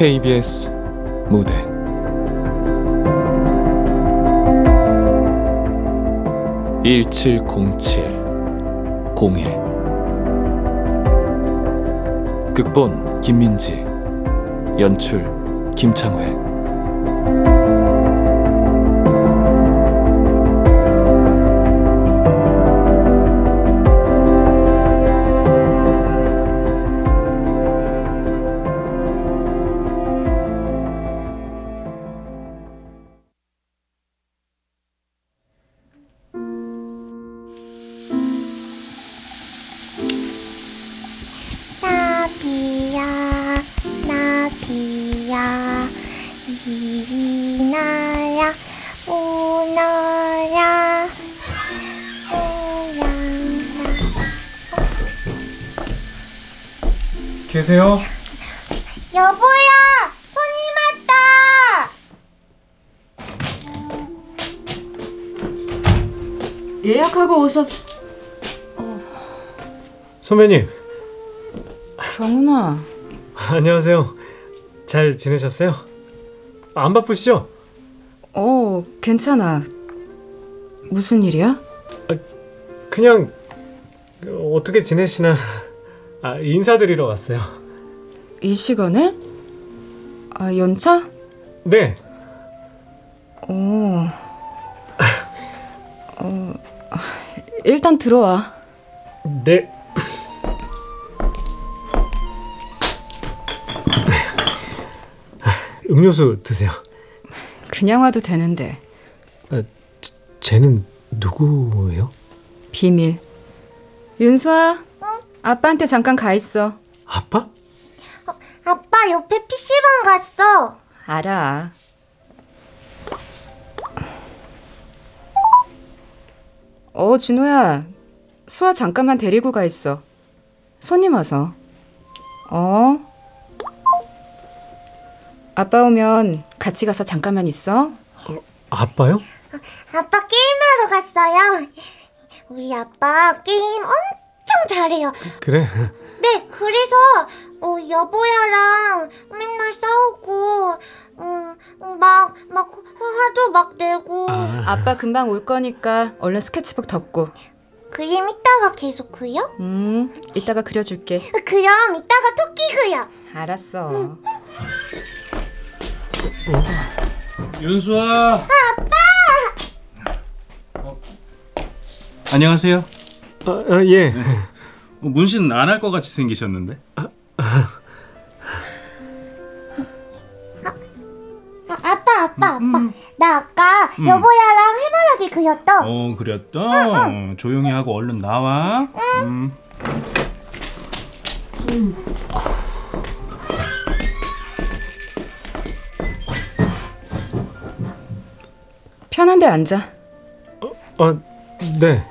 KBS 무대. (1707) (01) 극본 김민지 연출 김창회 선배님 경훈아 안녕하세요 잘 지내셨어요? 안 바쁘시죠? 어 괜찮아 무슨 일이야? 그냥 그, 어떻게 지내시나 아, 인사드리러 왔어요 이 시간에? 아 연차? 네 어... 어... 일단 들어와 네. 음료수 드세요. 그냥 와도 되는데. 쟤는 누구예요? 비밀. 윤수아 아빠한테 잠깐 가 있어. 아빠? 아빠 옆에 PC방 갔어. 알아. 어 준호야. 수아 잠깐만 데리고 가 있어. 손님 와서. 어 아빠 오면 같이 가서 잠깐만 있어. 아빠요? 아빠 게임하러 갔어요. 우리 아빠 게임 엄청 잘해요. 그래. 네, 그래서 어, 여보야랑 맨날 싸우고 음, 막, 막 화도 막 내고. 아, 아빠 금방 올 거니까 얼른 스케치북 덮고. 그림 이따가 계속 그려? 음 이따가 그려줄게. 그럼 이따가 토끼 그려. 알았어 윤수아. 아빠. 안녕하세요. 아, 아, 예. 어, 문신 안 할 것 같이 생기셨는데. 아, 아빠 아빠 아빠 나 아까 여보야랑 해바라기 그렸다 어 그랬다. 조용히 하고 얼른 나와. 음. 편한데 앉아 아, 네.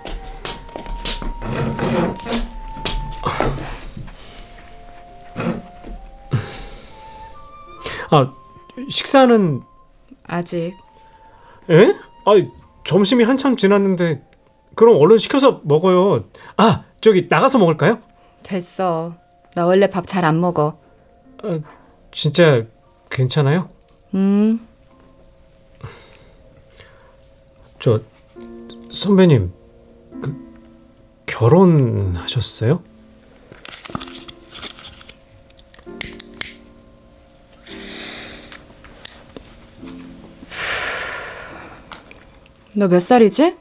아, 식사는 아직 에? 아, 점심이 한참 지났는데 그럼 얼른 시켜서 먹어요. 아, 저기 나가서 먹을까요? 됐어 나 원래 밥 잘 안 먹어 진짜 괜찮아요? 음 저 선배님 그 결혼하셨어요? 너 몇 살이지?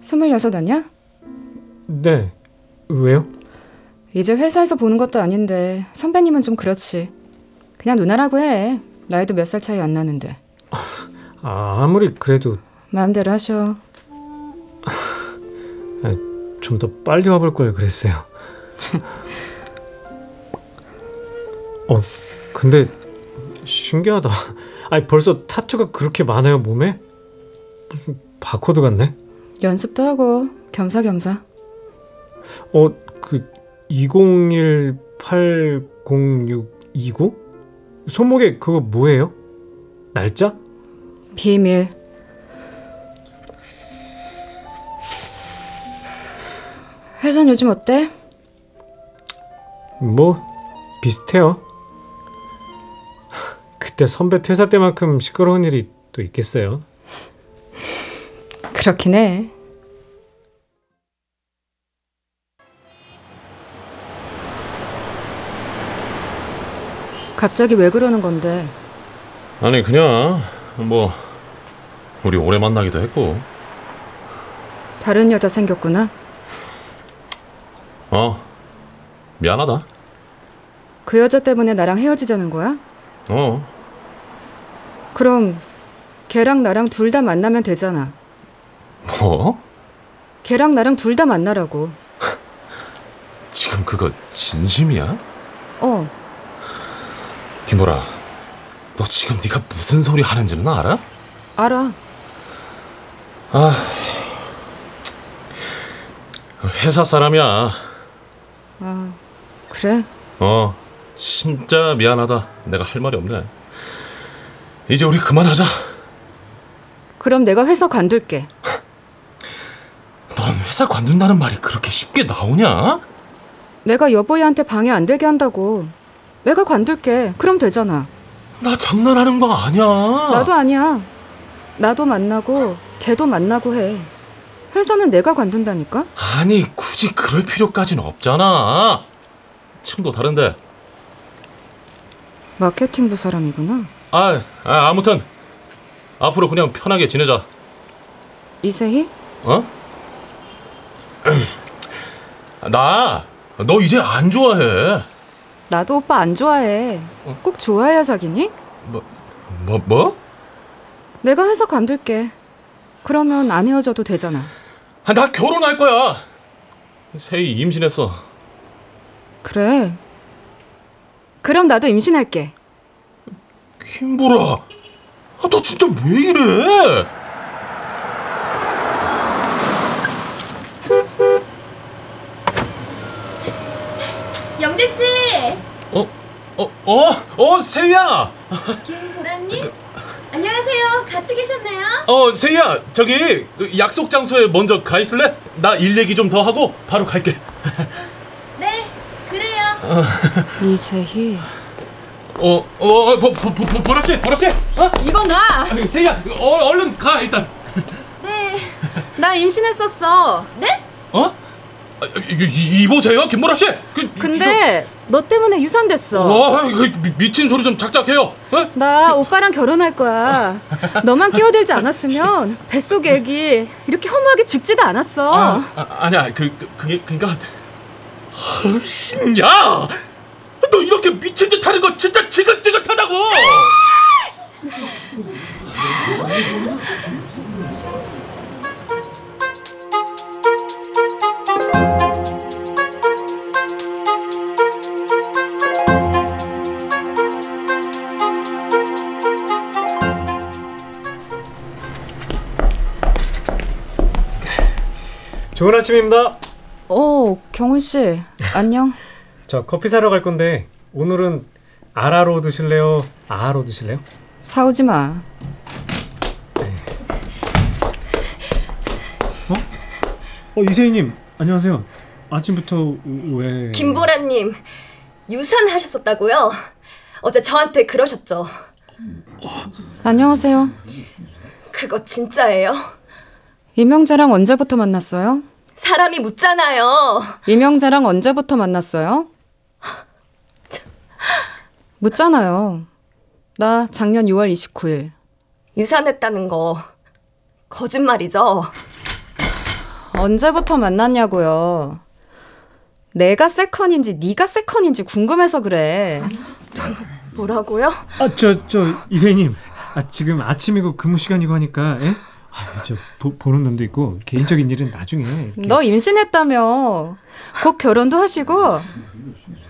스물여섯 아니야? 네. 왜요? 이제 회사에서 보는 것도 아닌데 선배님은 좀 그렇지. 그냥 누나라고 해. 나이도 몇 살 차이 안 나는데. 아, 아무리 그래도 마음대로 하셔. 좀 더 빨리 와볼 걸 그랬어요. 어, 근데 신기하다. 아니 벌써 타투가 그렇게 많아요 몸에? 무슨 바코드 같네. 연습도 하고 겸사겸사. 어, 그 20180629? 손목에 그거 뭐예요? 날짜? 비밀. 회사는 요즘 어때? 뭐 비슷해요. 그때 선배 퇴사 때만큼 시끄러운 일이 또 있겠어요? 그렇긴 해. 갑자기 왜 그러는 건데? 아니 그냥 뭐 우리 오래 만나기도 했고 다른 여자 생겼구나? 어 미안하다 그 여자 때문에 나랑 헤어지자는 거야? 어 그럼 걔랑 나랑 둘 다 만나면 되잖아. 뭐? 걔랑 나랑 둘 다 만나라고. 지금 그거 진심이야? 어, 김보라 너 지금 네가 무슨 소리 하는지는 알아? 알아. 회사 사람이야 아, 그래? 어 진짜 미안하다 내가 할 말이 없네 이제 우리 그만하자 그럼 내가 회사 관둘게. 넌 회사 관둔다는 말이 그렇게 쉽게 나오냐? 내가 여보이한테 방해 안 되게 한다고. 내가 관둘게. 그럼 되잖아. 나 장난하는 거 아니야 나도 아니야. 나도 만나고 걔도 만나고 해. 회사는 내가 관둔다니까? 아니 굳이 그럴 필요까지는 없잖아 층도 다른데 마케팅부 사람이구나. 아, 아 아무튼 앞으로 그냥 편하게 지내자 이세희? 어? 나 너 이제 안 좋아해 나도 오빠 안 좋아해. 꼭 좋아해야 사귀니? 뭐 뭐? 내가 회사 관둘게. 그러면 안 헤어져도 되잖아. 아, 나 결혼할 거야 세희 임신했어 그래. 그럼 나도 임신할게. 김보라 아, 너 진짜 왜 이래 영재 씨, 어? 어? 어? 어 세희야 김보라님, 안녕하세요. 같이 계셨네요. 어 세희야 저기 그 약속 장소에 먼저 가 있을래? 나 일 얘기 좀 더 하고 바로 갈게 네, 그래요. 이세희. 어, 어, 어, 보, 보, 보, 보, 보라 씨, 보라 씨, 어? 이거 나! 아니, 세희야, 어, 얼른 가 일단. 네, 나 임신했었어. 네? 어? 아, 이, 이, 이 보세요, 김보라 씨. 그, 근데 너 때문에 유산됐어. 와, 그 미, 미친 소리 좀 작작해요. 어? 나 오빠랑 결혼할 거야. 너만 끼어들지 않았으면 뱃속 애기 이렇게 허무하게 죽지도 않았어. 아, 아, 아니야, 그, 그 그게 그니까. 헐신, 야, 너 이렇게 미친 듯 하는 거 진짜 지긋지긋하다고. 좋은 아침입니다. 어, 경훈 씨, 안녕. 저 커피 사러 갈 건데 오늘은 아라로 드실래요? 아로 드실래요? 사오지 마. 어 이세희님 안녕하세요. 아침부터 왜? 김보라님, 유산하셨었다고요? 어제 저한테 그러셨죠. 안녕하세요. 그거 진짜예요? 이명자랑 언제부터 만났어요? 사람이 묻잖아요. 이명자랑 언제부터 만났어요? 묻잖아요. 나 작년 6월 29일. 유산했다는 거 거짓말이죠? 언제부터 만났냐고요. 내가 세컨인지 네가 세컨인지 궁금해서 그래. 뭐라고요? 아 저 저 이세희님 아, 지금 아침이고 근무 시간이고 하니까 예? 아, 저 보, 보는 눈도 있고 개인적인 일은 나중에 이렇게. 너 임신했다며. 곧 결혼도 하시고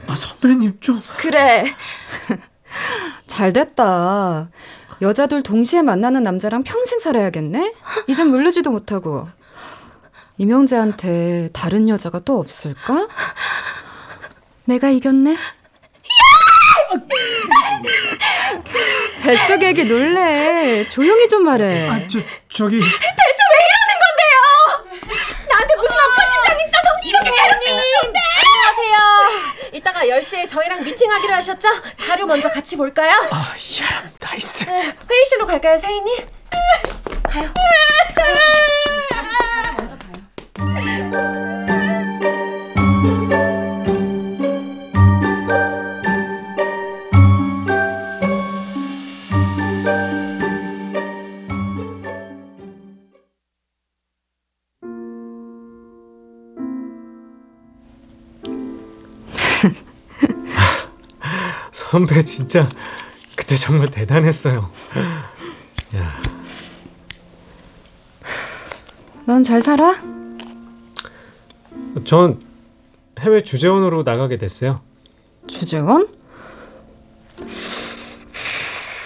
아 선배님 좀 그래, 잘 됐다. 여자들 동시에 만나는 남자랑 평생 살아야겠네? 이젠 물르지도 못하고. 이명재한테 다른 여자가 또 없을까? 내가 이겼네? 뱃속 애기 놀래. 조용히 좀 말해. 아 저 저기 나한테 무슨 억하심정 있어서 이렇게 괴롭히는 안녕하세요. 이따가 10시에 저희랑 미팅하기로 하셨죠? 자료 먼저 같이 볼까요? 아 미안합니다. Nice. 회의실로 갈까요, 사원님? 가요. 가요. 자리, 자리 먼저 가요. 선배 진짜 그때 정말 대단했어요. 넌잘 살아? 전 해외 주재원으로 나가게 됐어요. 주재원?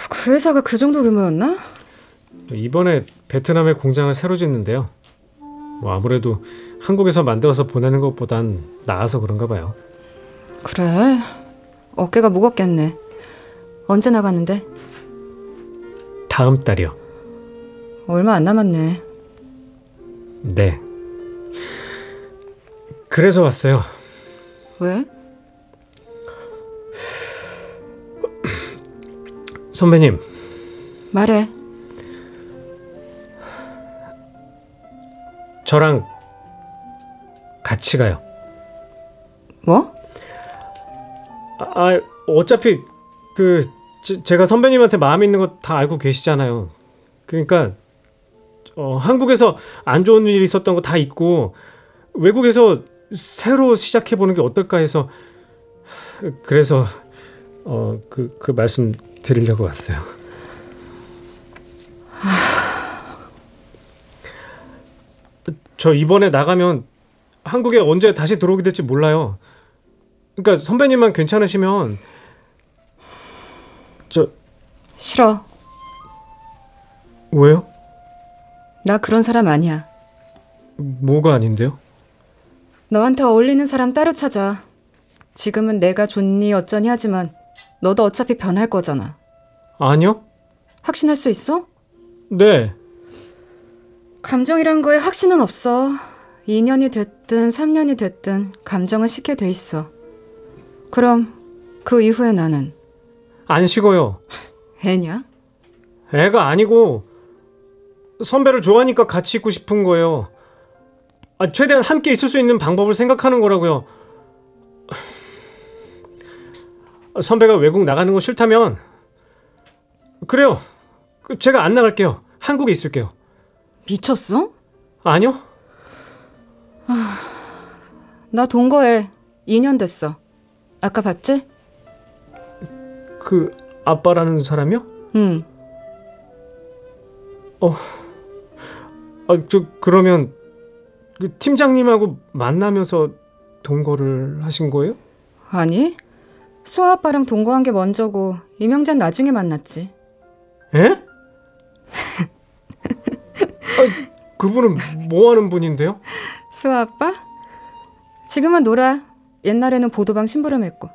그 회사가 그 정도 규모였나? 이번에 베트남에 공장을 새로 짓는데요. 뭐 아무래도 한국에서 만들어서 보내는 것보단 나아서 그런가 봐요. 그래. 어깨가 무겁겠네. 언제 나가는데? 다음 달이요. 얼마 안 남았네. 네. 그래서 왔어요. 왜? 선배님, 말해. 저랑 같이 가요. 뭐? 아, 아, 어차피 그 제, 제가 선배님한테 마음 있는 거 다 알고 계시잖아요. 그러니까 어, 한국에서 안 좋은 일이 있었던 거다 있고 외국에서 새로 시작해 보는 게 어떨까 해서 그래서 어, 그, 그 말씀 드리려고 왔어요. 저 이번에 나가면 한국에 언제 다시 들어오게 될지 몰라요. 그러니까 선배님만 괜찮으시면 저 싫어. 왜요? 나 그런 사람 아니야. 뭐가 아닌데요? 너한테 어울리는 사람 따로 찾아. 지금은 내가 좋니 어쩌니 하지만 너도 어차피 변할 거잖아. 아니요? 확신할 수 있어? 네. 감정이란 거에 확신은 없어. 2년이 됐든 3년이 됐든 감정은 식게 돼 있어. 그럼 그 이후에 나는 안 식어요. 애냐? 애가 아니고 선배를 좋아하니까 같이 있고 싶은 거예요. 아, 최대한 함께 있을 수 있는 방법을 생각하는 거라고요. 아, 선배가 외국 나가는 거 싫다면 그래요. 그 제가 안 나갈게요. 한국에 있을게요. 미쳤어? 아니요? 나 동거해. 2년 됐어. 아까 봤지? 그 아빠라는 사람이요? 응. 아, 저 그러면 그 팀장님하고 만나면서 동거를 하신 거예요? 아니. 수아 아빠랑 동거한 게 먼저고 이명재는 나중에 만났지. 에? 아, 그분은 뭐 하는 분인데요? 수아 아빠? 지금은 놀아. 옛날에는 보도방 심부름했고.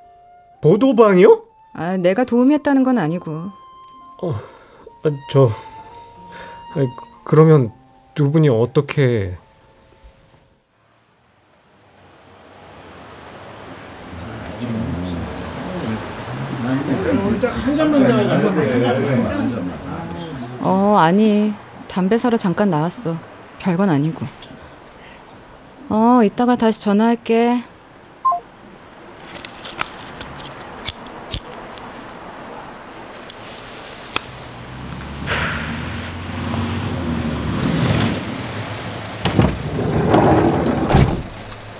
보도방이요? 아, 내가 도움이 했다는 건 아니고. 아, 저 아니, 그- 그러면 두 분이 어떻게 어, 아니. 담배 사러 잠깐 나왔어. 별건 아니고. 어, 이따가 다시 전화할게.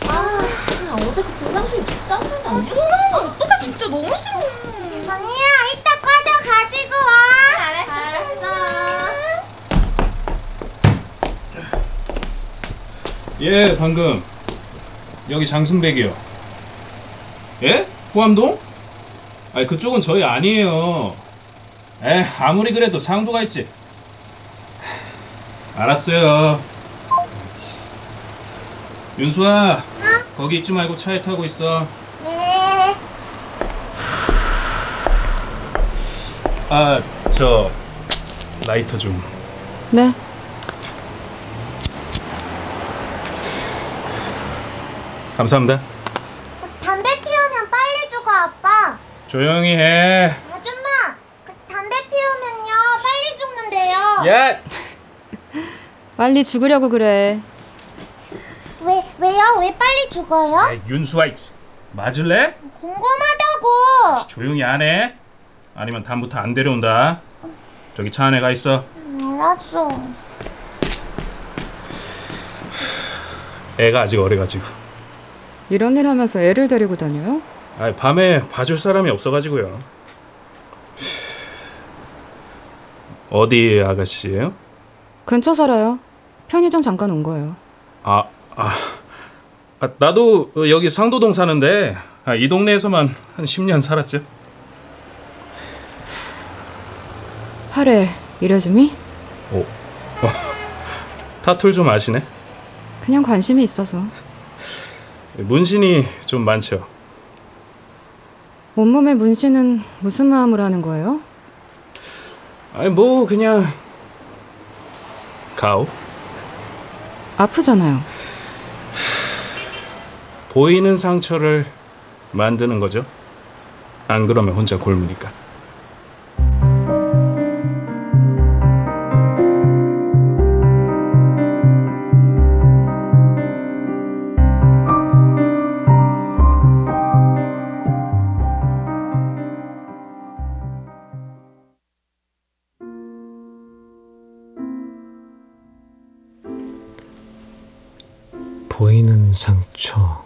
아, 어제 그 진상주의 진짜 짜증나지 않냐? 오빠가 진짜 너무 싫어. 언니야, 이따 과자 가지고 와. 알았어. 알았어. 예, 방금 여기 장순백이요. 예? 호암동? 아니 그쪽은 저희 아니에요. 에, 아무리 그래도 상도가 있지. 알았어요. 윤수아, 거기 있지 말고 차에 타고 있어. 네. 아, 저 라이터 좀. 네. 감사합니다. 담배 피우면 빨리 죽어, 아빠. 조용히 해. 아줌마, 그 담배 피우면 야, 빨리 죽으려고 그래. 왜 왜요? 왜 빨리 죽어요? 야, 윤수아 이씨. 맞을래? 궁금하다고. 조용히 안 해. 아니면 다음부터 안 데려온다. 저기 차 안에 가 있어. 알았어. 애가 아직 어려가지고. 이런 일 하면서 애를 데리고 다녀요? 아, 밤에 봐줄 사람이 없어가지고요. 어디 아가씨예요? 근처 살아요. 편의점 잠깐 온 거예요. 아, 아, 아, 나도 여기 상도동 사는데 아, 이 동네에서만 한 10년 살았죠. 팔에 이레즈미? 타투를 좀 아시네. 그냥 관심이 있어서. 문신이 좀 많죠. 온몸에 문신은 무슨 마음으로 하는 거예요? 아니 뭐 그냥 가오. 아프잖아요. 보이는 상처를 만드는 거죠. 안 그러면 혼자 골무니까. 상처.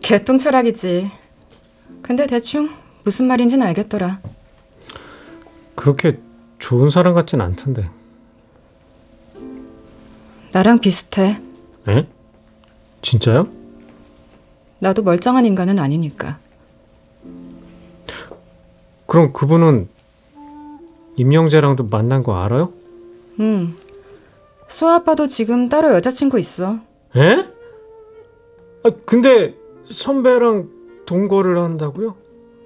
개똥 철학이지. 근데 대충 무슨 말인지는 알겠더라. 그렇게 좋은 사람 같진 않던데. 나랑 비슷해. 에? 진짜요? 나도 멀쩡한 인간은 아니니까. 그럼 그분은 임영재랑도 만난 거 알아요? 응. 수아 아빠도 지금 따로 여자친구 있어. 에? 아, 근데 선배랑 동거를 한다고요?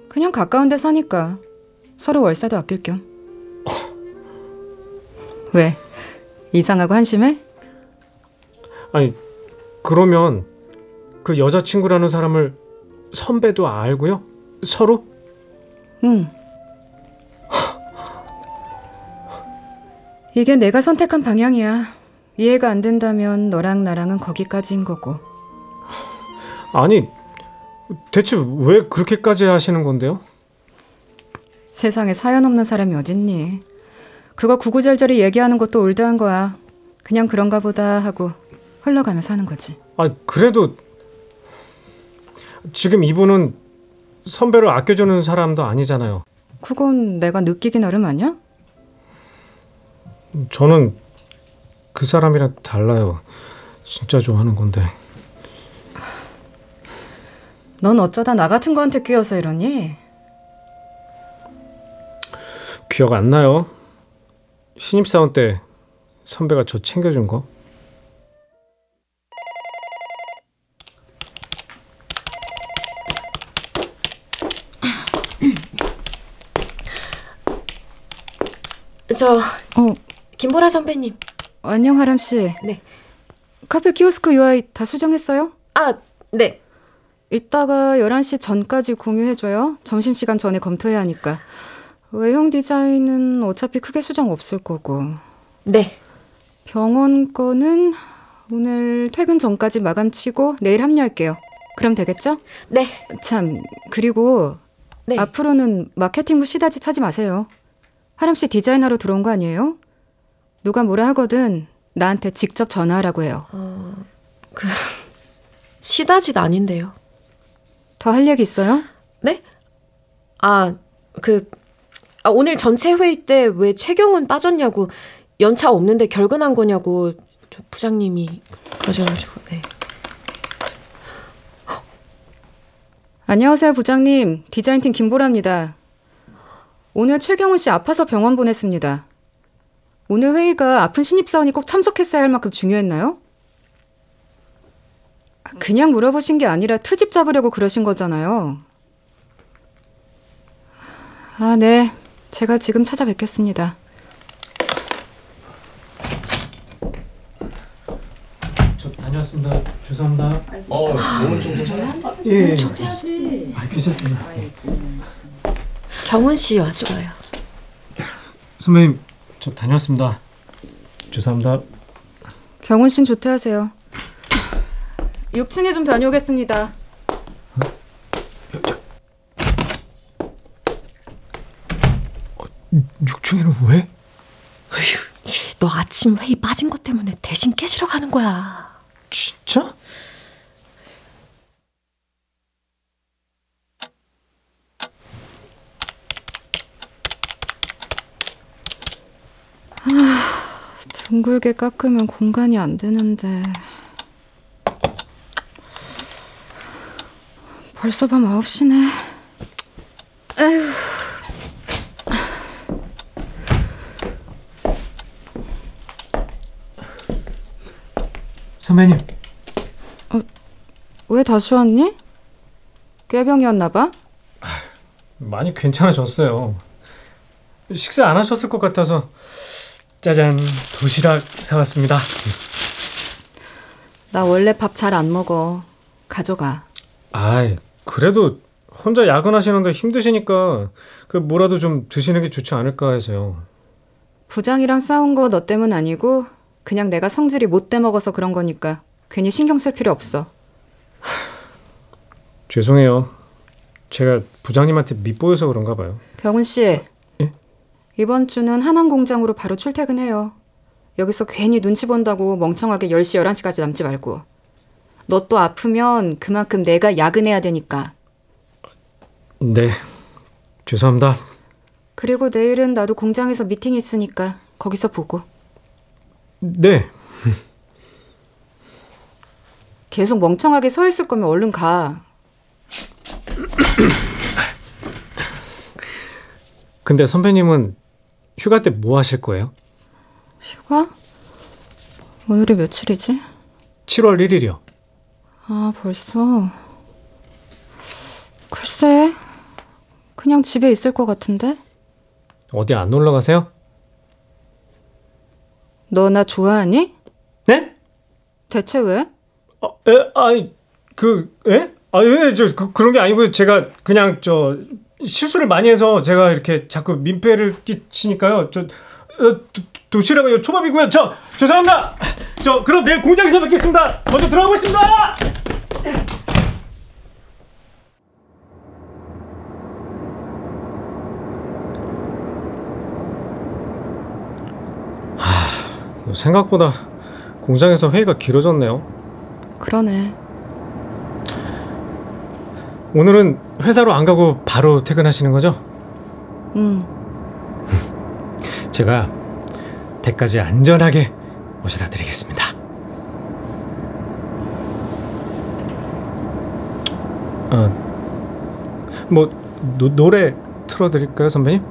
그냥 가까운 데 사니까 서로 월세도 아낄 겸. 왜? 이상하고 한심해? 아니, 그러면 그 여자친구라는 사람을 선배도 알고요? 서로? 응. 이게 내가 선택한 방향이야. 이해가 안 된다면 너랑 나랑은 거기까지인 거고. 아니, 대체 왜 그렇게까지 하시는 건데요? 세상에 사연 없는 사람이 어딨니? 그거 구구절절히 얘기하는 것도 올드한 거야. 그냥 그런가 보다 하고 흘러가며 사는 거지. 아, 그래도 지금 이분은 선배를 아껴주는 사람도 아니잖아요. 그건 내가 느끼기 나름 아니야? 저는 그 사람이랑 달라요. 진짜 좋아하는 건데. 넌 어쩌다 나 같은 거한테 끼어서 이러니? 기억 안 나요? 신입사원 때 선배가 저 챙겨준 거? 저 어, 김보라 선배님. 안녕 하람 씨. 네. 카페 키오스크 UI 다 수정했어요? 아, 네. 이따가 11시 전까지 공유해줘요. 점심시간 전에 검토해야 하니까. 외형 디자인은 어차피 크게 수정 없을 거고. 네. 병원 거는 오늘 퇴근 전까지 마감 치고 내일 합류할게요. 그럼 되겠죠? 네. 참, 그리고 네. 앞으로는 마케팅부 시다지 차지 마세요. 하람 씨 디자이너로 들어온 거 아니에요? 누가 뭐라 하거든 나한테 직접 전화하라고 해요. 시다짓 아닌데요. 더 할 얘기 있어요? 네? 아, 그 아, 오늘 전체 회의 때 왜 최경은 빠졌냐고 연차 없는데 결근한 거냐고 저 부장님이 그러셔가지고 네. 안녕하세요, 부장님. 디자인팀 김보라입니다. 오늘 최경훈 씨 아파서 병원 보냈습니다. 오늘 회의가 아픈 신입사원이 꼭 참석했어야 할 만큼 중요했나요? 그냥 물어보신 게 아니라 트집 잡으려고 그러신 거잖아요. 아, 네. 제가 지금 찾아뵙겠습니다. 저 다녀왔습니다. 죄송합니다. 어, 몸은 좀 괜찮아? 예. 아, 괜찮습니다. 경훈 씨 왔어요. 선배님 저 다녀왔습니다. 죄송합니다. 경훈 씨는 조퇴하세요. 6층에 좀 다녀오겠습니다. 6층에는 왜? 너 아침 회의 빠진 것 때문에 대신 깨시러 가는 거야. 진짜? 둥글게 깎으면 공간이 안 되는데. 벌써 밤 9시네. 선배님. 왜 다시 왔니? 꾀병이었나 봐. 많이 괜찮아졌어요. 식사 안 하셨을 것 같아서 짜잔 도시락 사왔습니다. 나 원래 밥 잘 안 먹어. 가져가. 아이 그래도 혼자 야근하시는데 힘드시니까 그 뭐라도 좀 드시는 게 좋지 않을까 해서요. 부장이랑 싸운 거 너 때문 아니고 그냥 내가 성질이 못돼 먹어서 그런 거니까 괜히 신경 쓸 필요 없어. 죄송해요. 제가 부장님한테 밉보여서 그런가 봐요. 병훈 씨. 예? 이번 주는 하남 공장으로 바로 출퇴근해요. 여기서 괜히 눈치 본다고 멍청하게 10시, 11시까지 남지 말고. 너 또 아프면 그만큼 내가 야근해야 되니까. 네. 죄송합니다. 그리고 내일은 나도 공장에서 미팅 있으니까 거기서 보고. 네. 계속 멍청하게 서 있을 거면 얼른 가. 근데 선배님은 휴가 때 뭐 하실 거예요? 휴가? 오늘이 며칠이지? 7월 1일이요. 아, 벌써. 글쎄. 그냥 집에 있을 것 같은데? 어디 안 놀러 가세요? 너 나 좋아하니? 네? 대체 왜? 아, 에, 아니 그 에? 아, 예, 저 그, 그런 게 아니고 제가 그냥 저 실수를 많이 해서 제가 이렇게 자꾸 민폐를 끼치니까요. 저 어, 도, 도시락은 초밥이고요. 저 죄송합니다. 저 그럼 내일 공장에서 뵙겠습니다. 먼저 들어가 보겠습니다. 하, 생각보다 공장에서 회의가 길어졌네요. 그러네. 오늘은 회사로 안 가고 바로 퇴근하시는 거죠? 응. 제가 댁까지 안전하게 모셔다 드리겠습니다. 아, 뭐 노, 노래 틀어드릴까요, 선배님?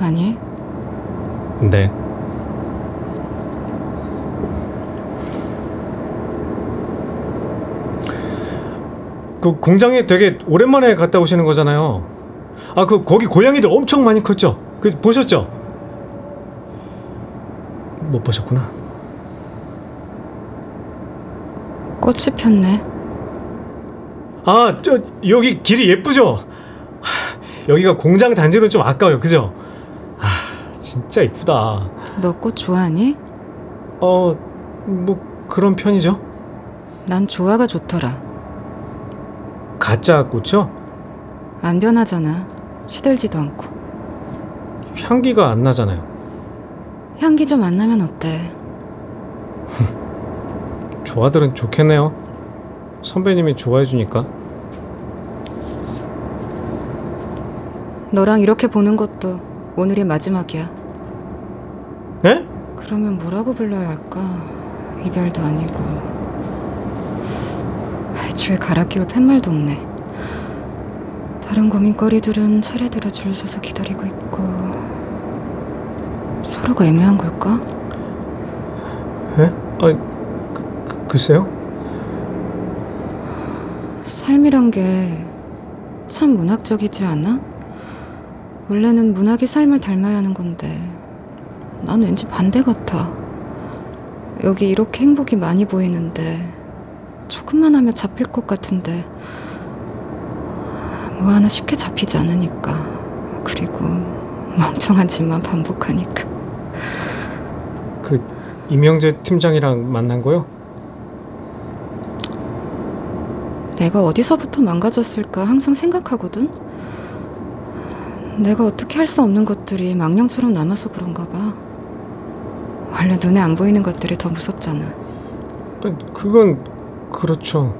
아니. 네. 그 공장에 되게 오랜만에 갔다 오시는 거잖아요. 아, 그 거기 고양이들 엄청 많이 컸죠? 그 보셨죠? 못 보셨구나. 꽃이 폈네. 아, 저 여기 길이 예쁘죠? 하, 여기가 공장 단지는 좀 아까워요, 그죠? 아, 진짜 이쁘다. 너 꽃 좋아하니? 어, 뭐 그런 편이죠. 난 조화가 좋더라. 가짜 꽃이요? 안 변하잖아. 시들지도 않고. 향기가 안 나잖아요. 향기 좀 안 나면 어때? 조화들은 좋겠네요. 선배님이 좋아해 주니까. 너랑 이렇게 보는 것도 오늘이 마지막이야. 네? 그러면 뭐라고 불러야 할까? 이별도 아니고. 애초에 갈아 끼울 팻말도 없네. 다른 고민거리들은 차례대로 줄 서서 기다리고 있고. 서로가 애매한 걸까? 예? 아, 그, 그, 글쎄요. 삶이란 게 참 문학적이지 않아? 원래는 문학이 삶을 닮아야 하는 건데 난 왠지 반대 같아. 여기 이렇게 행복이 많이 보이는데 조금만 하면 잡힐 것 같은데 뭐 하나 쉽게 잡히지 않으니까 그리고 멍청한 짓만 반복하니까 그 이명재 팀장이랑 만난 거요? 내가 어디서부터 망가졌을까 항상 생각하거든. 내가 어떻게 할 수 없는 것들이 망령처럼 남아서 그런가 봐. 원래 눈에 안 보이는 것들이 더 무섭잖아. 그건 그렇죠.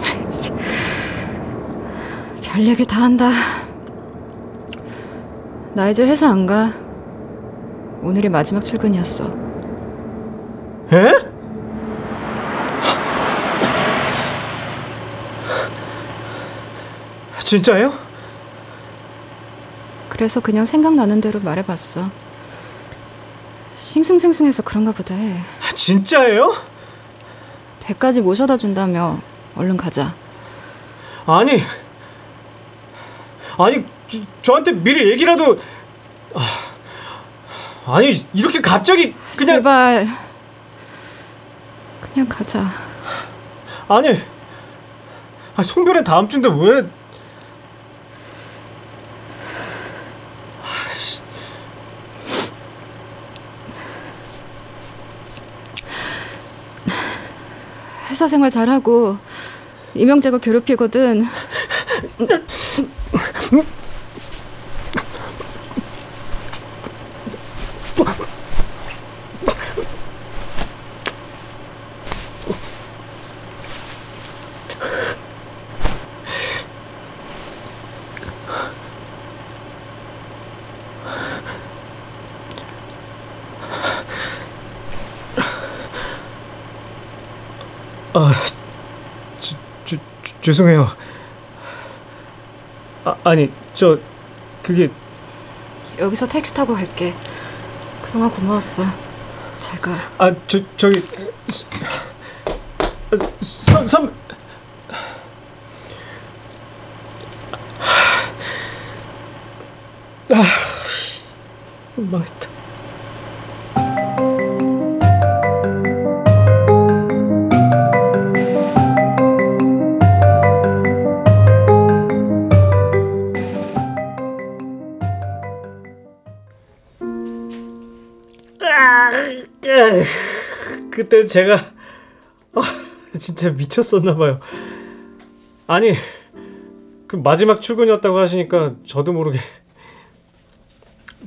별 얘기 다 한다. 나 이제 회사 안 가. 오늘이 마지막 출근이었어. 에? 진짜예요? 그래서 그냥 생각나는 대로 말해봤어. 싱숭생숭해서 그런가 보다 해. 진짜예요? 배까지 모셔다 준다며. 얼른 가자. 아니, 아니 저, 저한테 미리 얘기라도. 아, 아니 이렇게 갑자기 그냥 제발. 그냥 가자. 아니, 아, 송별은 다음 주인데 왜? 회사 생활 잘하고 이명재가 괴롭히거든. 아, 주, 주, 주, 죄송해요. 아, 아니 저 그게 여기서 택시 타고 갈게. 그동안 고마웠어. 잘 가. 아 저 저기 스- 아, 선 선. 아, 망 그때 제가 아, 진짜 미쳤었나 봐요. 아니 그 마지막 출근이었다고 하시니까 저도 모르게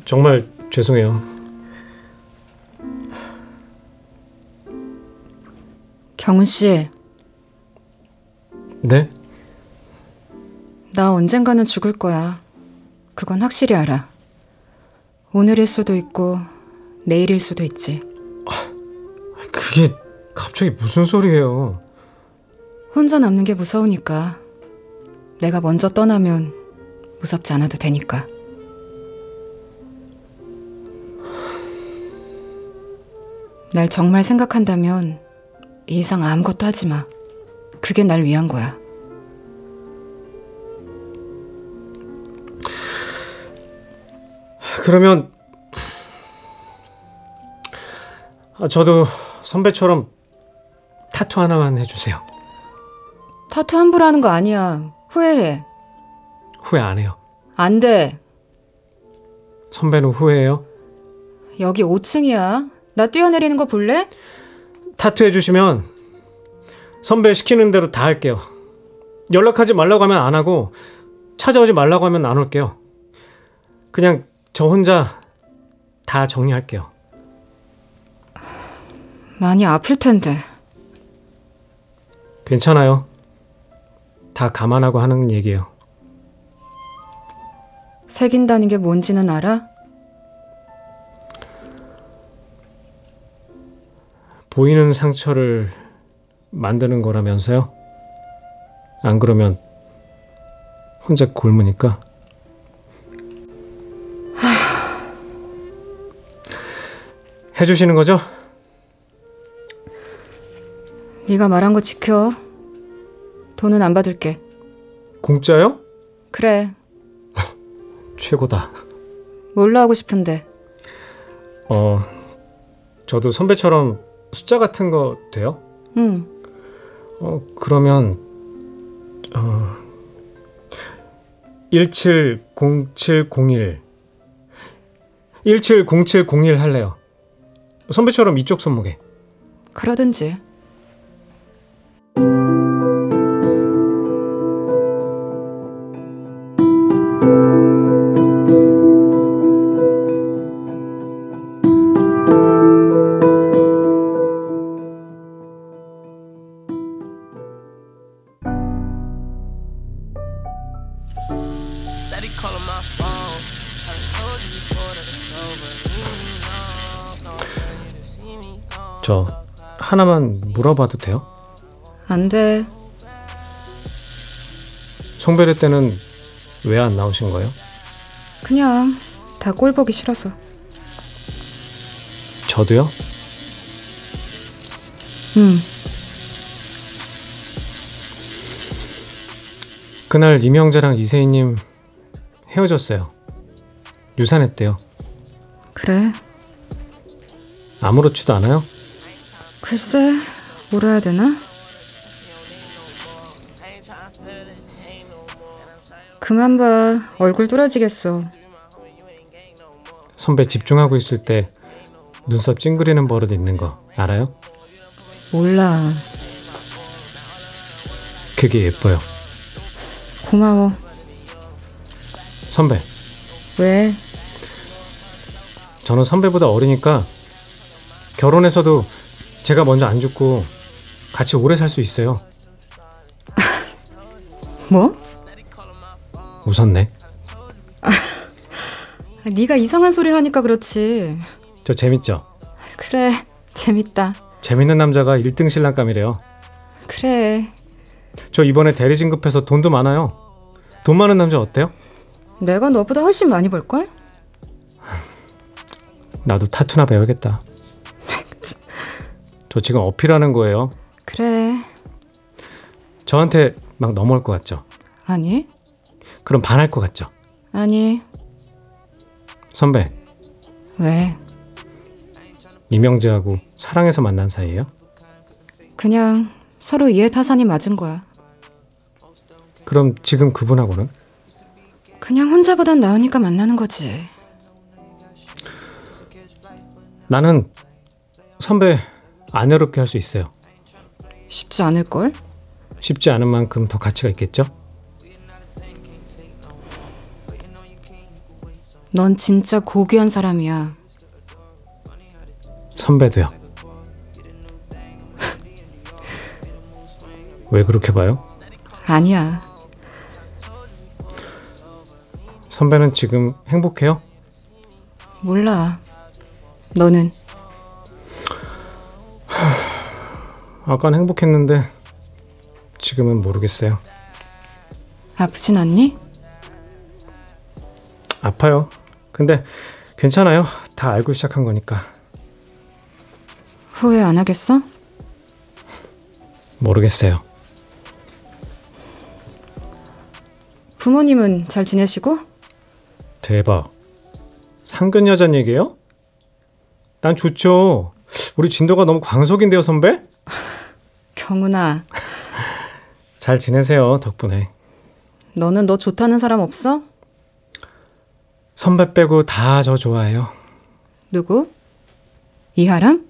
정말 죄송해요. 경훈 씨, 네? 나 언젠가는 죽을 거야. 그건 확실히 알아. 오늘일 수도 있고 내일일 수도 있지. 그게 갑자기 무슨 소리예요? 혼자 남는 게 무서우니까. 내가 먼저 떠나면 무섭지 않아도 되니까. 날 정말 생각한다면 이 이상 아무것도 하지 마. 그게 날 위한 거야. 그러면 아, 저도 선배처럼 타투 하나만 해주세요. 타투 함부로 하는 거 아니야. 후회해. 후회 안 해요. 안 돼. 선배는 후회해요? 여기 5층이야. 나 뛰어내리는 거 볼래? 타투 해주시면 선배 시키는 대로 다 할게요. 연락하지 말라고 하면 안 하고 찾아오지 말라고 하면 안 올게요. 그냥 저 혼자 다 정리할게요. 많이 아플 텐데. 괜찮아요. 다 감안하고 하는 얘기예요. 새긴다는 게 뭔지는 알아? 보이는 상처를 만드는 거라면서요? 안 그러면 혼자 굶으니까. 해주시는 거죠? 네가 말한 거 지켜. 돈은 안 받을게. 공짜요? 그래. 최고다. 뭘로 하고 싶은데. 어, 저도 선배처럼 숫자 같은 거 돼요? 응. 어, 그러면 어 170701 170701 할래요. 선배처럼 이쪽 손목에. 그러든지. 저 하나만 물어봐도 돼요? 안 돼. 송배례 때는 왜 안 나오신 거예요? 그냥 다 꼴 보기 싫어서. 저도요? 응. 그날 이명재랑 이세희님 헤어졌어요. 유산했대요. 그래. 아무렇지도 않아요? 글쎄, 뭐라 해야 되나? 그만 봐. 얼굴 뚫어지겠어. 선배 집중하고 있을 때 눈썹 찡그리는 버릇 있는 거 알아요? 몰라. 그게 예뻐요. 고마워. 선배, 왜? 저는 선배보다 어리니까 결혼해서도 제가 먼저 안 죽고 같이 오래 살 수 있어요. 뭐? 웃었네. 네가 이상한 소리를 하니까 그렇지. 저 재밌죠? 그래, 재밌다. 재밌는 남자가 1등 신랑감이래요. 그래, 저 이번에 대리 진급해서 돈도 많아요. 돈 많은 남자 어때요? 내가 너보다 훨씬 많이 벌걸? 나도 타투나 배워야겠다. 저 지금 어필하는 거예요. 그래, 저한테 막 넘어올 것 같죠? 아니, 그럼 반할 것 같죠? 아니, 선배, 왜? 이명재하고 사랑해서 만난 사이예요? 그냥 서로 이해 타산이 맞은 거야. 그럼 지금 그분하고는? 그냥 혼자보단 나으니까 만나는 거지. 나는 선배 안 외롭게 할 수 있어요. 쉽지 않을걸? 쉽지 않은 만큼 더 가치가 있겠죠? 넌 진짜 고귀한 사람이야. 선배도요. 왜 그렇게 봐요? 아니야. 선배는 지금 행복해요? 몰라. 너는 아깐 행복했는데 지금은 모르겠어요. 아프진 않니? 아파요. 근데 괜찮아요. 다 알고 시작한 거니까. 후회 안 하겠어? 모르겠어요. 부모님은 잘 지내시고? 대박. 상근 여잔 얘기예요? 난 좋죠. 우리 진도가 너무 광속인데요, 선배? 경훈아, 잘 지내세요, 덕분에. 너는 너 좋다는 사람 없어? 선배 빼고 다 저 좋아해요. 누구? 이하람?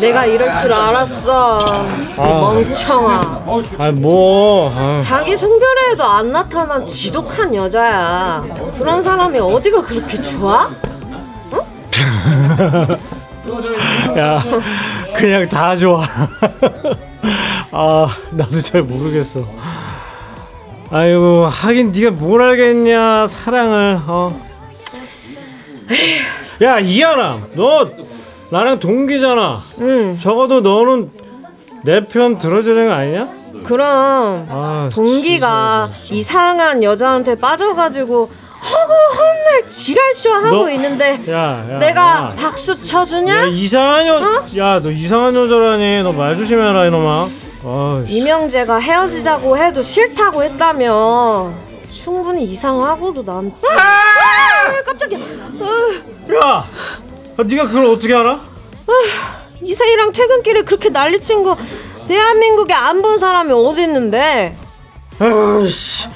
내가 이럴 줄 알았어. 이 멍청아. 아, 뭐. 아, 자기 송별회에도 안 나타난 지독한 여자야. 그런 사람이 어디가 그렇게 좋아? 야, 그냥 다 좋아. 아, 나도 잘 모르겠어. 아이고, 하긴 네가 뭘 알겠냐, 사랑을. 어. 야, 이하람, 너 나랑 동기잖아. 응. 적어도 너는 내 편 들어주는 거 아니냐? 그럼 아, 동기가 진짜, 이상한 여자한테 빠져가지고 허구 헛날 지랄쇼 하고 너- 있는데 야, 야, 내가 야. 박수 야, 쳐주냐? 이상한 여, 야, 너 이상한 여자라니. 너 말 조심해라, 이놈아. 아, 씨. 이명재가 헤어지자고 해도 싫다고 했다며 충분히 이상하고도 남지 아! 깜짝이야 야, 아, 네가 그걸 어떻게 알아? 이세희랑 퇴근길에 그렇게 난리친 거 대한민국에 안 본 사람이 어디 있는데? 아이씨.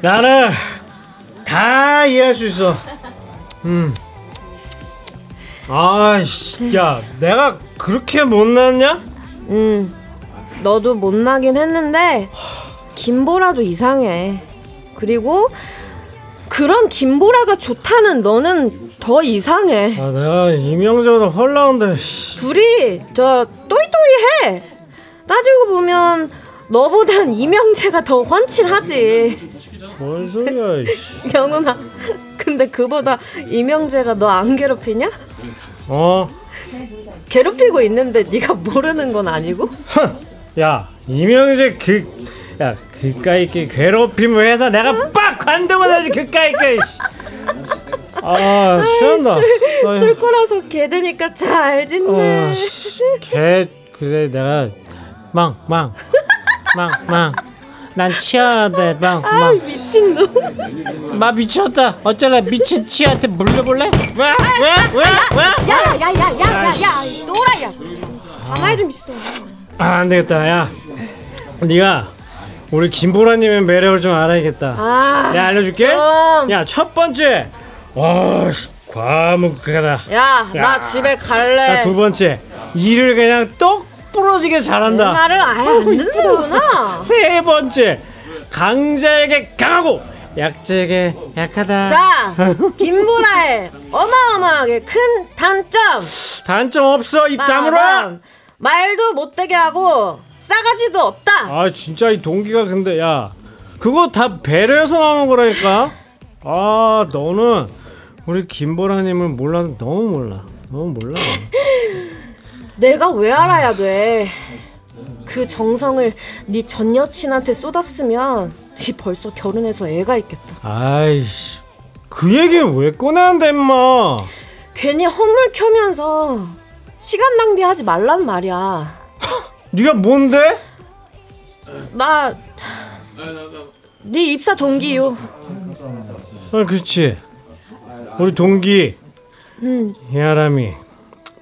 나는 다 이해할 수 있어. 음. 아이씨, 야, 내가 그렇게 못났냐? 응. 너도 못나긴 했는데 김보라도 이상해. 그리고 그런 김보라가 좋다는 너는 더 이상해. 아, 내가 이명재보다 헐나온데. 씨. 둘이 저 또이또이 해. 따지고 보면 너보단 이명재가 더 훤칠하지. 뭔 소리야? 이씨. 경훈아. 근데 그보다 이명재가 너 안 괴롭히냐? 어? 괴롭히고 있는데 네가 모르는 건 아니고? 야, 이명재 그, 야, 그까이 게 괴롭힘을 해서 내가 빡 관동을 하지 그까이 게. 씨. 아, 취한다. 아유. 술 꼬라서 개 되니까 잘 짓네. 어, 씨, 개 그래 내가 망망 망망. 난 치아야 돼아 망망. 미친놈. 마 미쳤다. 어쩔래 미친 치아한테 물려볼래? 왜 왜 왜왜아 야야 야 야 야 야 노라야. 가만히 좀 있어. 안 되겠다 야. 네가 우리 김보라님의 매력을 좀 알아야겠다. 아. 내가 알려줄게? 좀. 야 첫 번째. 와 씨, 과묵하다. 야, 야. 나 집에 갈래. 야, 두 번째. 일을 그냥 똑 부러지게 내 잘한다 말을 아예 안 듣는구나. 세 번째 강자에게 강하고 약자에게 약하다. 자, 김보라의 어마어마하게 큰 단점. 단점 없어 입 다물어. 빠밤. 말도 못되게 하고 싸가지도 없다. 아 진짜 이 동기가 근데 야 그거 다 배려해서 나오는 거라니까. 아 너는 우리 김보라님을 몰라도 너무 몰라. 너무 몰라. 내가 왜 알아야 돼? 그 정성을 네 전 여친한테 쏟았으면 네 벌써 결혼해서 애가 있겠다. 아이씨 그 얘기는 왜 꺼내는데 임마. 괜히 헛물 켜면서 시간 낭비하지 말란 말이야. 네가 뭔데? 나 네 입사 동기요. 아 그렇지. 우리 동기 응. 야람이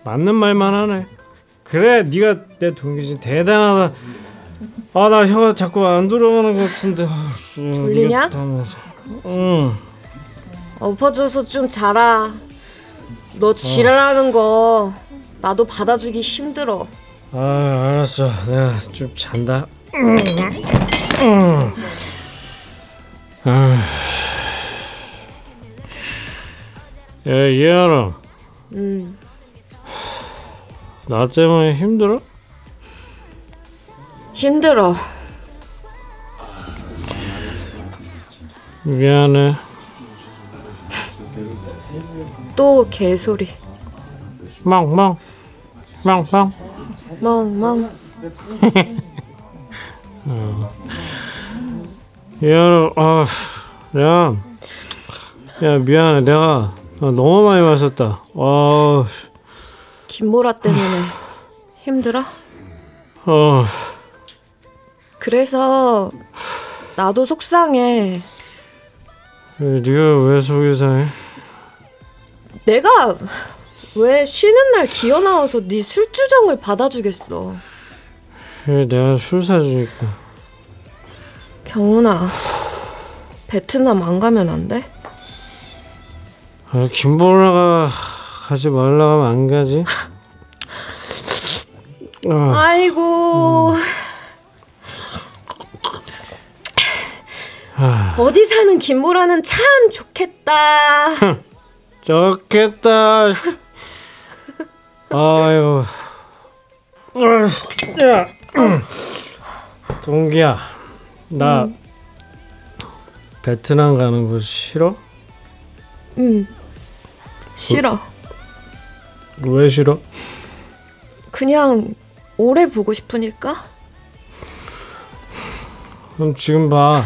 맞는 말만 하네. 그래, 네가 내 동기지 대단하다. 아, 나 혀가 자꾸 안 들어가는 것 같은데. 아, 씨, 졸리냐? 응. 엎어져서 좀 자라. 너 지랄하는 거 나도 받아주기 힘들어. 아, 알았어. 내가 좀 잔다. 아. 야, 이하람. 음. 나 때문에 힘들어? 힘들어. 미안해. 또 개소리. 멍멍. 멍멍. 멍멍. 미안해. 아, 야, 야 미안해. 내가 너무 많이 마셨다. 아, 김보라 때문에 힘들어? 어, 그래서 나도 속상해. 네가 왜 속이 상해? 내가 왜 쉬는 날 기어 나와서 네 술주정을 받아주겠어. 왜 내가 술 사주니까. 경훈아, 베트남 안 가면 안 돼? 아, 김보라가 가지 말라고 하면 안 가지? 아, 아이고. 아, 어디 사는 김보라는 참 좋겠다. 좋겠다. 아유. 아, 야. 동기야, 나 베트남 가는 거 싫어? 응. 싫어. 왜 싫어? 그냥 오래 보고 싶으니까. 그럼 지금 봐.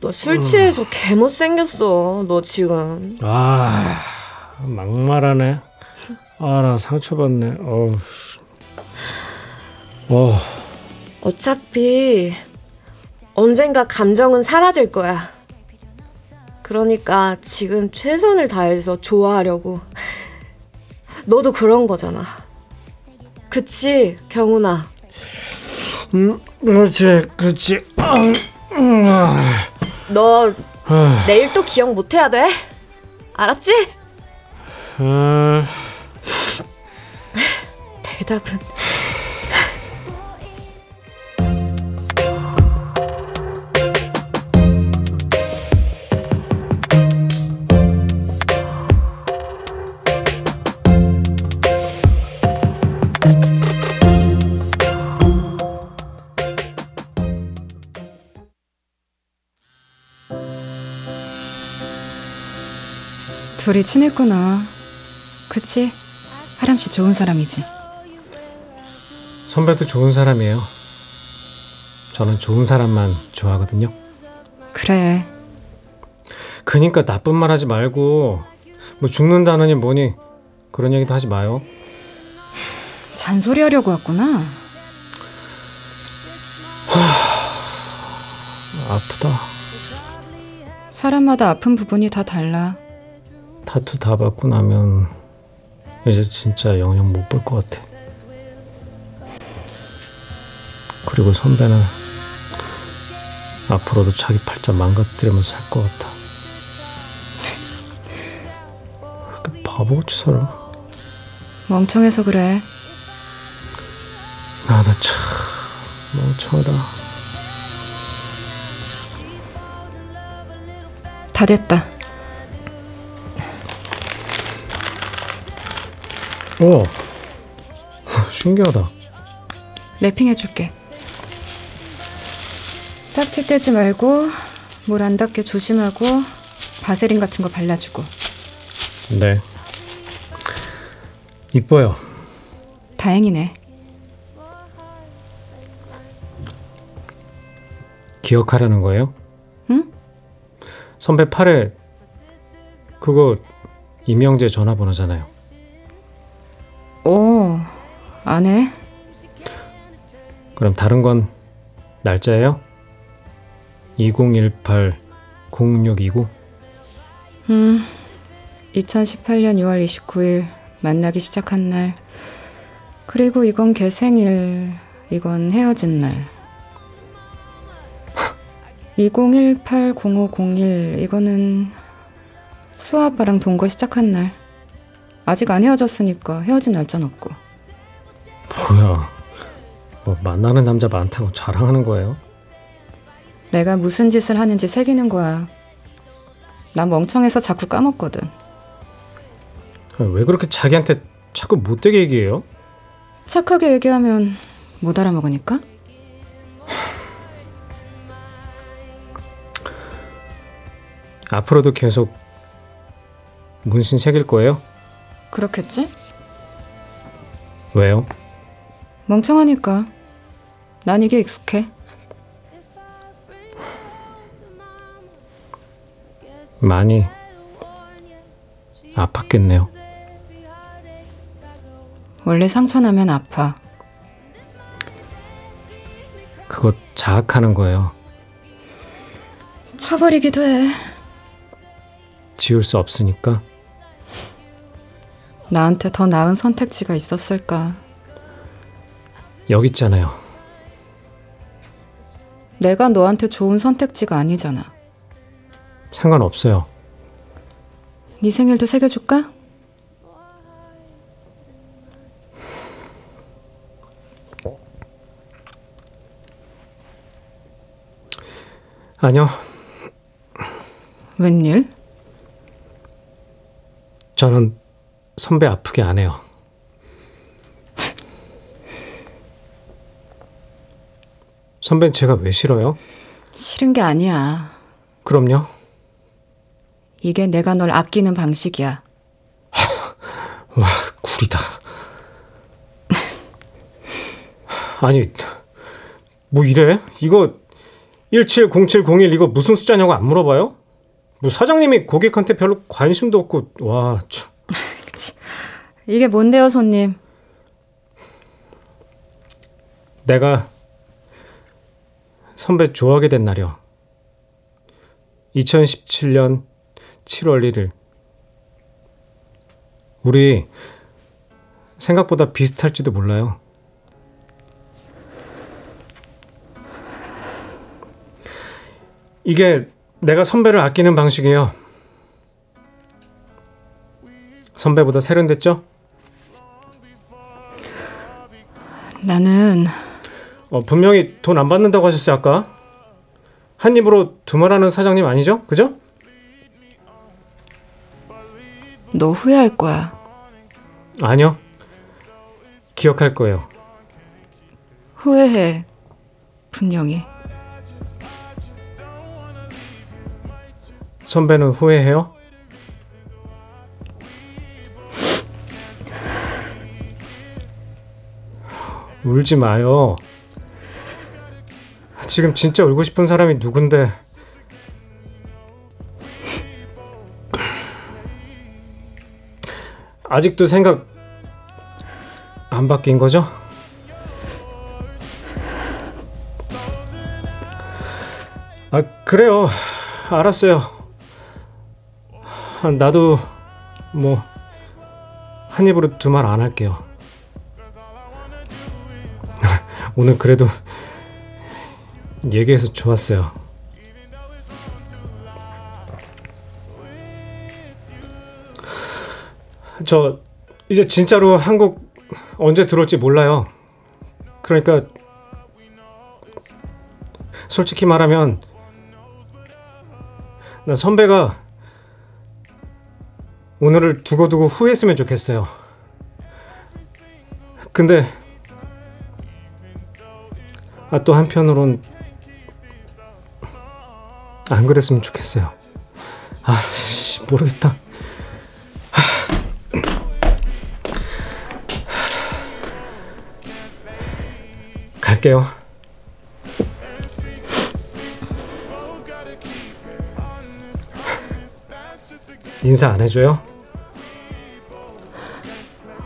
너 술 취해서 개 못생겼어. 너 지금. 아, 막말하네. 아, 나 상처받네. 어우. 어, 어차피 언젠가 감정은 사라질 거야. 그러니까 지금 최선을 다해서 좋아하려고 너도 그런 거잖아. 그치, 경훈아. 음, 그렇지, 그렇지. 너 내일 또 기억 못 해야 돼. 알았지? 아, 대답은 둘이 친했구나. 그치? 하람 씨 좋은 사람이지. 선배도 좋은 사람이에요. 저는 좋은 사람만 좋아하거든요. 그래. 그니까 나쁜 말 하지 말고 뭐 죽는다느니 뭐니 그런 얘기도 하지 마요. 잔소리 하려고 왔구나. 아프다. 사람마다 아픈 부분이 다 달라. 타투 다 받고 나면 이제 진짜 영영 못 볼 것 같아. 그리고 선배는 앞으로도 자기 팔자 망가뜨리면서 살 것 같아. 바보같이 살아? 멍청해서 그래. 나도 참 멍청하다. 다 됐다. 오, 신기하다. 랩핑해줄게. 딱지 떼지 말고 물 안 닿게 조심하고 바세린 같은 거 발라주고. 네. 이뻐요. 다행이네. 기억하라는 거예요? 응? 선배 팔에 그거 임영재 전화번호잖아요. 오, 안 해? 그럼 다른 건 날짜예요? 2018 0629 음, 2018년 6월 29일 만나기 시작한 날. 그리고 이건 걔 생일, 이건 헤어진 날. 20180501 이거는 수아 아빠랑 동거 시작한 날. 아직 안 헤어졌으니까 헤어진 날짜는 없고. 뭐야? 뭐 만나는 남자 많다고 자랑하는 거예요? 내가 무슨 짓을 하는지 새기는 거야. 난 멍청해서 자꾸 까먹거든. 왜 그렇게 자기한테 자꾸 못되게 얘기해요? 착하게 얘기하면 못 알아먹으니까? 앞으로도 계속 문신 새길 거예요? 그렇겠지? 왜요? 멍청하니까. 난 이게 익숙해. 많이 아팠겠네요. 원래 상처 나면 아파. 그거 자학하는 거예요. 쳐버리기도 해. 지울 수 없으니까 나한테 더 나은 선택지가 있었을까? 여기 있잖아요. 내가 너한테 좋은 선택지가 아니잖아. 상관없어요. 네 생일도 새겨줄까? 아니요. 웬일? 저는 선배 아프게 안 해요. 선배는 제가 왜 싫어요? 싫은 게 아니야. 그럼요. 이게 내가 널 아끼는 방식이야. 와, 구리다. 아니, 뭐 이래? 이거 170701 이거 무슨 숫자냐고 안 물어봐요? 뭐 사장님이 고객한테 별로 관심도 없고 와, 참. 이게 뭔데요, 손님? 내가 선배 좋아하게 된 날이요. 2017년 7월 1일. 우리 생각보다 비슷할지도 몰라요. 이게 내가 선배를 아끼는 방식이에요. 선배보다 세련됐죠? 나는 어, 분명히 돈 안 받는다고 하셨어요 아까. 한 입으로 두말하는 사장님 아니죠? 그죠? 너 후회할 거야. 아니요. 기억할 거예요. 후회해. 분명히. 선배는 후회해요? 울지 마요. 지금 진짜 울고 싶은 사람이 누군데? 아직도 생각 안 바뀐 거죠? 아, 그래요. 알았어요. 아, 나도 뭐 한 입으로 두 말 안 할게요. 오늘 그래도 얘기해서 좋았어요. 저 이제 진짜로 한국 언제 들어올지 몰라요. 그러니까 솔직히 말하면 나 선배가 오늘을 두고두고 후회했으면 좋겠어요. 근데 아, 또 한편으론 안 그랬으면 좋겠어요. 아, 씨, 모르겠다. 갈게요. 인사 안 해줘요?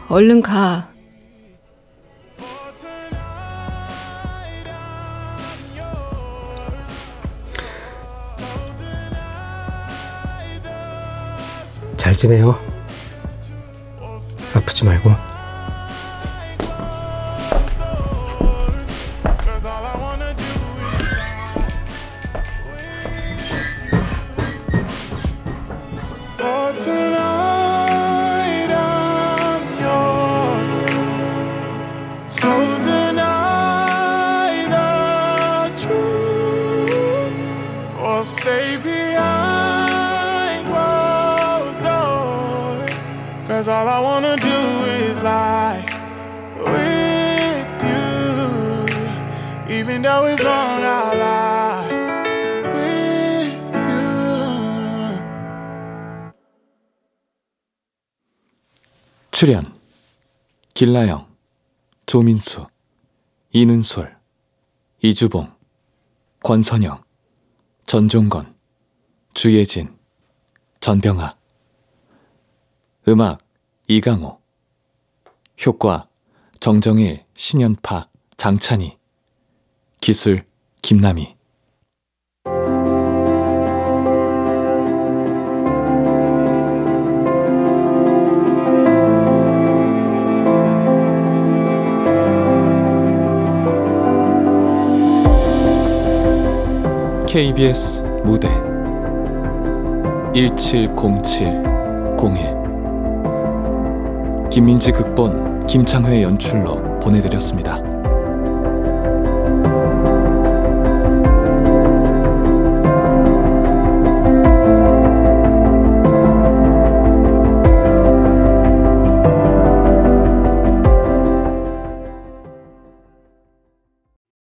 얼른 가. 잘 지내요. 아프지 말고. Though it's wrong, I'll lie with you. 출연. 길라영, 조민수, 이는솔, 이주봉, 권선영, 전종건, 주예진, 전병아. 음악 이강호. 효과 정정일, 신연파, 장찬희 기술 김남희. KBS 무대. 170701 김민지 극본 김창회 연출로 보내드렸습니다.